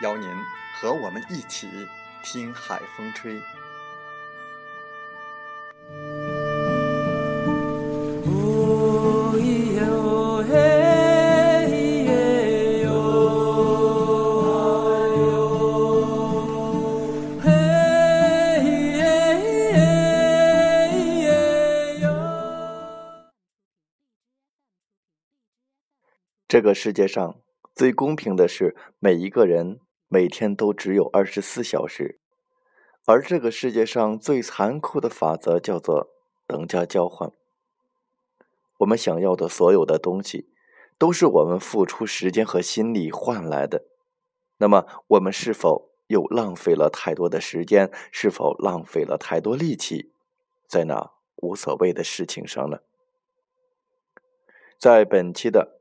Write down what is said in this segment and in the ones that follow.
邀您和我们一起听海风吹。这个世界上最公平的是每一个人。每天都只有二十四小时，而这个世界上最残酷的法则叫做等价交换。我们想要的所有的东西，都是我们付出时间和心力换来的。那么，我们是否又浪费了太多的时间？是否浪费了太多力气在那无所谓的事情上呢？在本期的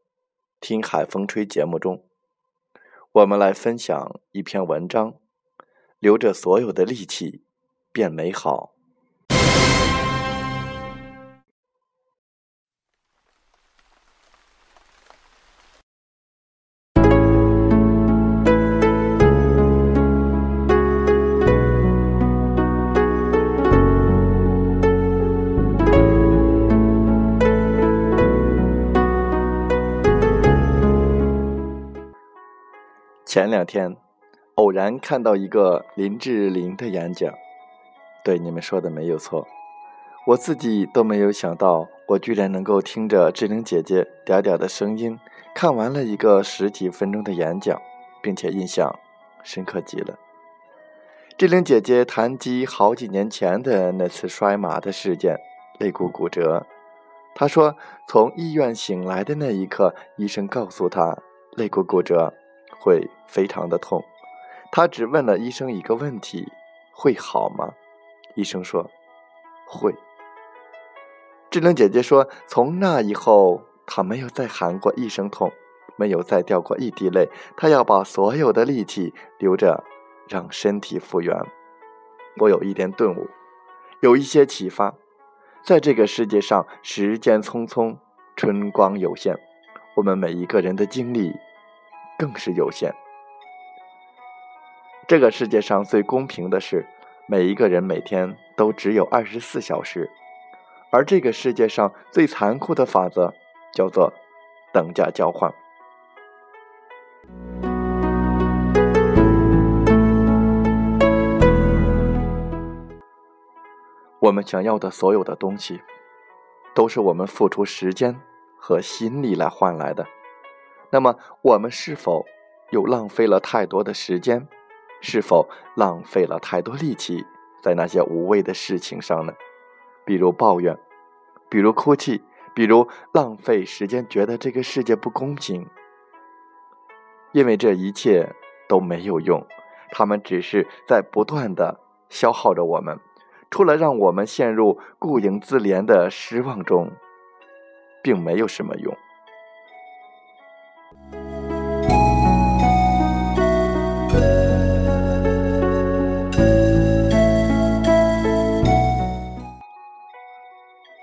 《听海风吹》节目中。我们来分享一篇文章，留着所有的力气，变美好。前两天，偶然看到一个林志玲的演讲，对你们说的没有错，我自己都没有想到，我居然能够听着志玲姐姐嗲嗲的声音，看完了一个十几分钟的演讲，并且印象深刻极了。志玲姐姐谈及好几年前的那次摔马的事件，肋骨骨折。她说，从医院醒来的那一刻，医生告诉她肋骨骨折。会非常的痛，他只问了医生一个问题：会好吗？医生说会。智玲姐姐说，从那以后，她没有再喊过一声痛，没有再掉过一滴泪，她要把所有的力气留着，让身体复原。我有一点顿悟，有一些启发。在这个世界上，时间匆匆，春光有限，我们每一个人的经历。更是有限。这个世界上最公平的是，每一个人每天都只有二十四小时；而这个世界上最残酷的法则叫做等价交换。我们想要的所有的东西，都是我们付出时间和心力来换来的。那么，我们是否又浪费了太多的时间？是否浪费了太多力气在那些无谓的事情上呢？比如抱怨，比如哭泣，比如浪费时间，觉得这个世界不公平。因为这一切都没有用，他们只是在不断的消耗着我们，除了让我们陷入顾影自怜的失望中，并没有什么用。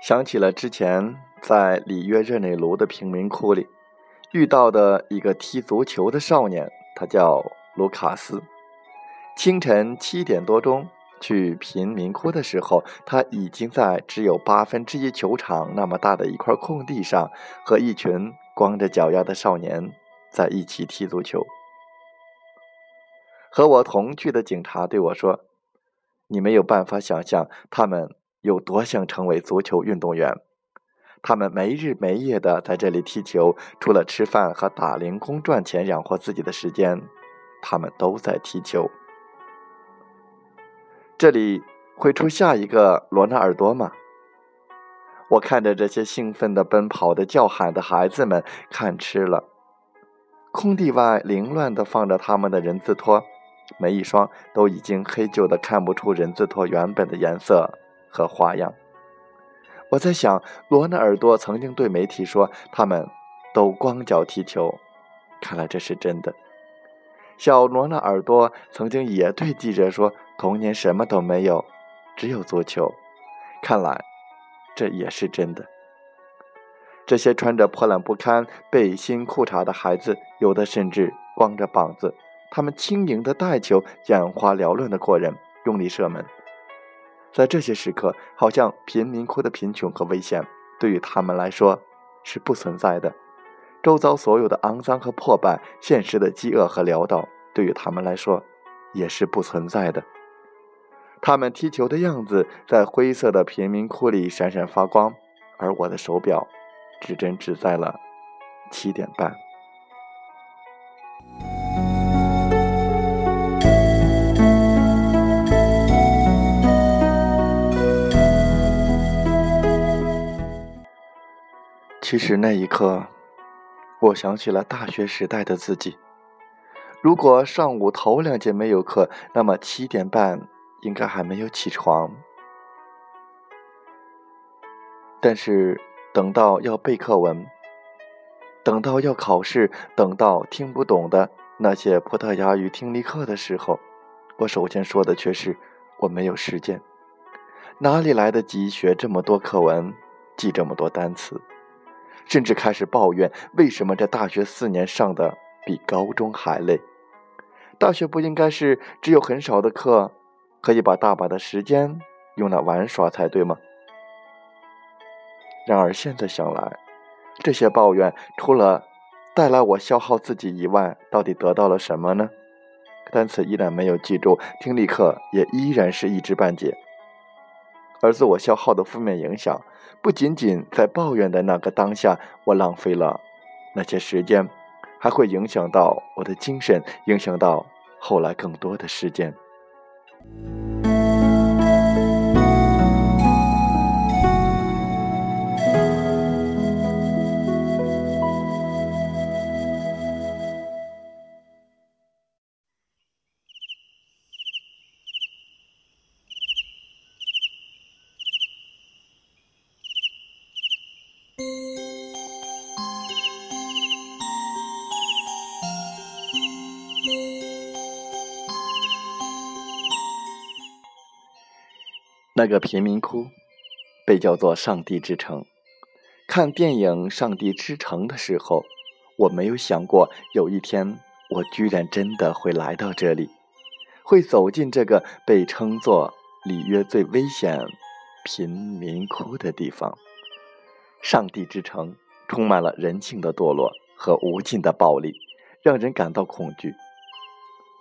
想起了之前在里约热内卢的贫民窟里遇到的一个踢足球的少年，他叫卢卡斯。清晨七点多钟去贫民窟的时候，他已经在只有八分之一球场那么大的一块空地上，和一群光着脚丫的少年在一起踢足球。和我同去的警察对我说：“你没有办法想象他们有多想成为足球运动员。他们没日没夜的在这里踢球，除了吃饭和打零工赚钱养活自己的时间，他们都在踢球。这里会出下一个罗纳尔多吗？”我看着这些兴奋的奔跑的叫喊的孩子们，看吃了。空地外凌乱的放着他们的人字拖。每一双都已经黑旧的，看不出人字拖原本的颜色和花样。我在想，罗纳尔多曾经对媒体说，他们都光脚踢球，看来这是真的。小罗纳尔多曾经也对记者说，童年什么都没有，只有足球。看来这也是真的。这些穿着破烂不堪背心裤衩的孩子，有的甚至光着膀子。他们轻盈的带球，眼花缭乱的过人，用力射门。在这些时刻，好像贫民窟的贫穷和危险对于他们来说是不存在的。周遭所有的肮脏和破败，现实的饥饿和潦倒，对于他们来说也是不存在的。他们踢球的样子在灰色的贫民窟里闪闪发光，而我的手表指针指在了七点半。其实那一刻，我想起了大学时代的自己。如果上午头两节没有课，那么七点半应该还没有起床。但是等到要背课文，等到要考试，等到听不懂的那些葡萄牙语听力课的时候，我首先说的却是我没有时间，哪里来得及学这么多课文，记这么多单词？甚至开始抱怨，为什么这大学四年上的比高中还累？大学不应该是只有很少的课，可以把大把的时间用来玩耍才对吗？然而现在想来，这些抱怨除了带来我消耗自己以外，到底得到了什么呢？单词依然没有记住，听力课也依然是一知半解。而自我消耗的负面影响，不仅仅在抱怨的那个当下，我浪费了那些时间，还会影响到我的精神，影响到后来更多的时间。那个贫民窟被叫做“上帝之城”。看电影《上帝之城》的时候，我没有想过有一天我居然真的会来到这里，会走进这个被称作里约最危险贫民窟的地方。上帝之城充满了人性的堕落和无尽的暴力，让人感到恐惧。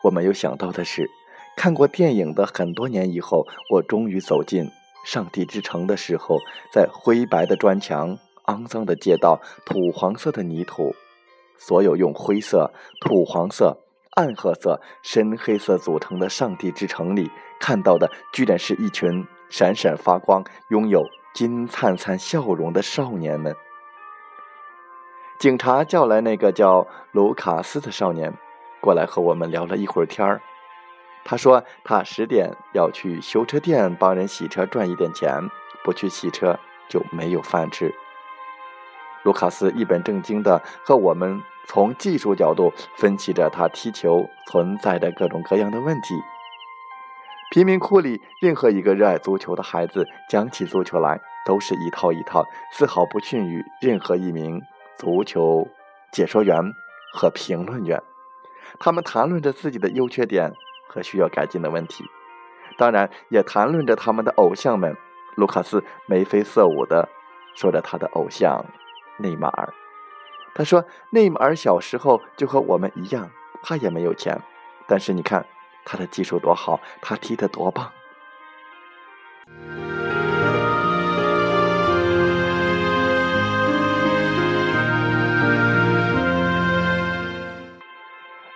我没有想到的是。看过电影的很多年以后，我终于走进上帝之城的时候，在灰白的砖墙、肮脏的街道、土黄色的泥土，所有用灰色、土黄色、暗褐色、深黑色组成的上帝之城里，看到的居然是一群闪闪发光、拥有金灿灿笑容的少年们。警察叫来那个叫卢卡斯的少年，过来和我们聊了一会儿天儿。他说：“他十点要去修车店帮人洗车赚一点钱，不去洗车就没有饭吃。”卢卡斯一本正经地和我们从技术角度分析着他踢球存在的各种各样的问题。贫民窟里任何一个热爱足球的孩子，讲起足球来都是一套一套，丝毫不逊于任何一名足球解说员和评论员。他们谈论着自己的优缺点和需要改进的问题，当然也谈论着他们的偶像们。卢卡斯眉飞色舞地说着他的偶像内马尔。他说：“内马尔小时候就和我们一样，他也没有钱，但是你看他的技术多好，他踢得多棒。”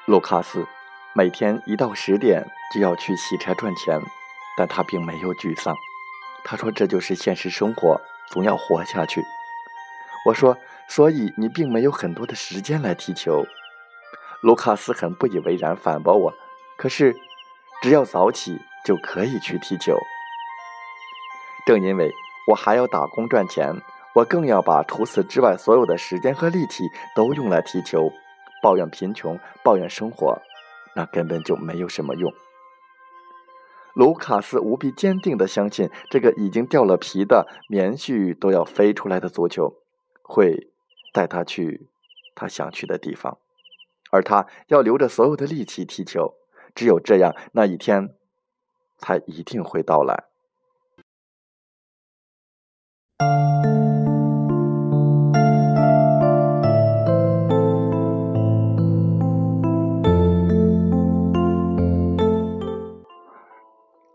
卢卡斯每天一到十点就要去洗车赚钱，但他并没有沮丧。他说：“这就是现实生活，总要活下去。”我说：“所以你并没有很多的时间来踢球。”卢卡斯很不以为然，反驳我：“可是，只要早起就可以去踢球。正因为我还要打工赚钱，我更要把除此之外所有的时间和力气都用来踢球。抱怨贫穷，抱怨生活，那根本就没有什么用。”卢卡斯无比坚定地相信，这个已经掉了皮的棉絮都要飞出来的足球，会带他去他想去的地方，而他要留着所有的力气踢球。只有这样，那一天才一定会到来。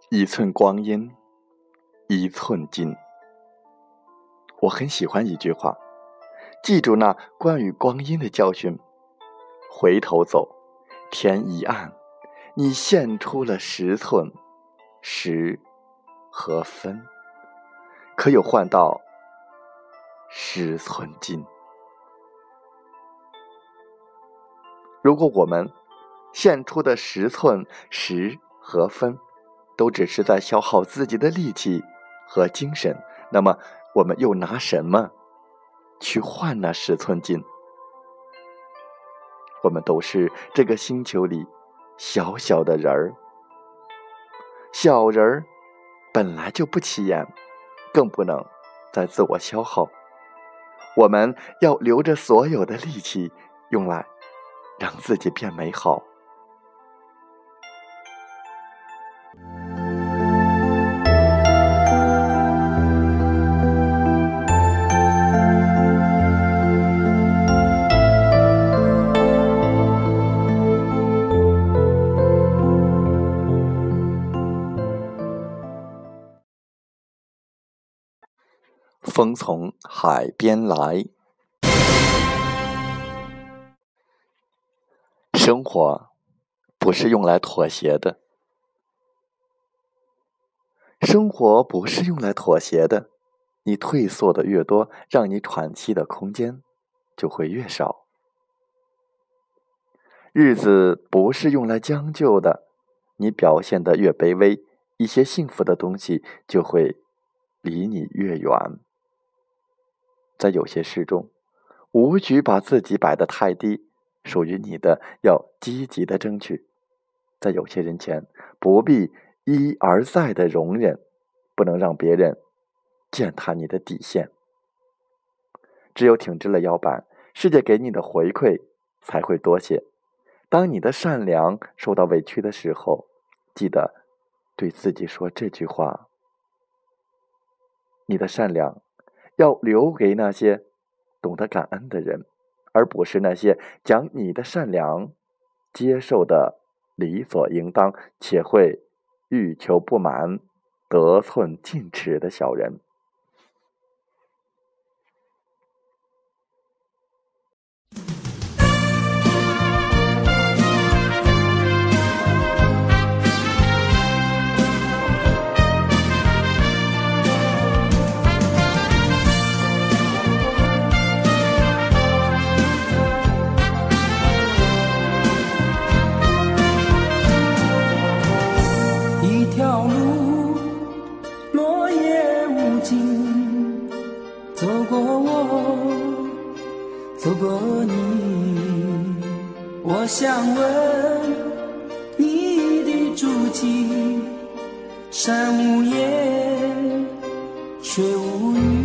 一寸光阴，一寸金。我很喜欢一句话，记住那关于光阴的教训。回头走，天一暗，你现出了十寸十和分，可有换到十寸金？如果我们献出的十寸十和分，都只是在消耗自己的力气和精神，那么我们又拿什么去换那十寸金？我们都是这个星球里小小的人儿，小人儿本来就不起眼，更不能再自我消耗。我们要留着所有的力气，用来让自己变美好。风从海边来，生活不是用来妥协的，生活不是用来妥协的。你退缩的越多，让你喘息的空间就会越少。日子不是用来将就的，你表现的越卑微，一些幸福的东西就会离你越远。在有些事中，无需把自己摆得太低，属于你的要积极的争取；在有些人前，不必一而再的容忍，不能让别人践踏你的底线。只有挺直了腰板，世界给你的回馈才会多些。当你的善良受到委屈的时候，记得对自己说这句话：你的善良。要留给那些懂得感恩的人，而不是那些将你的善良接受的理所应当，且会欲求不满、得寸进尺的小人。我想问你的足迹山无言，水无语。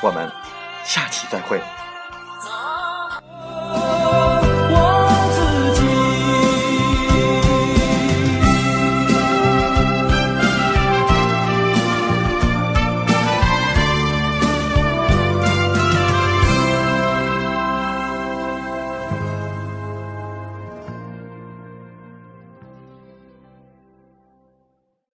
我们下期再会。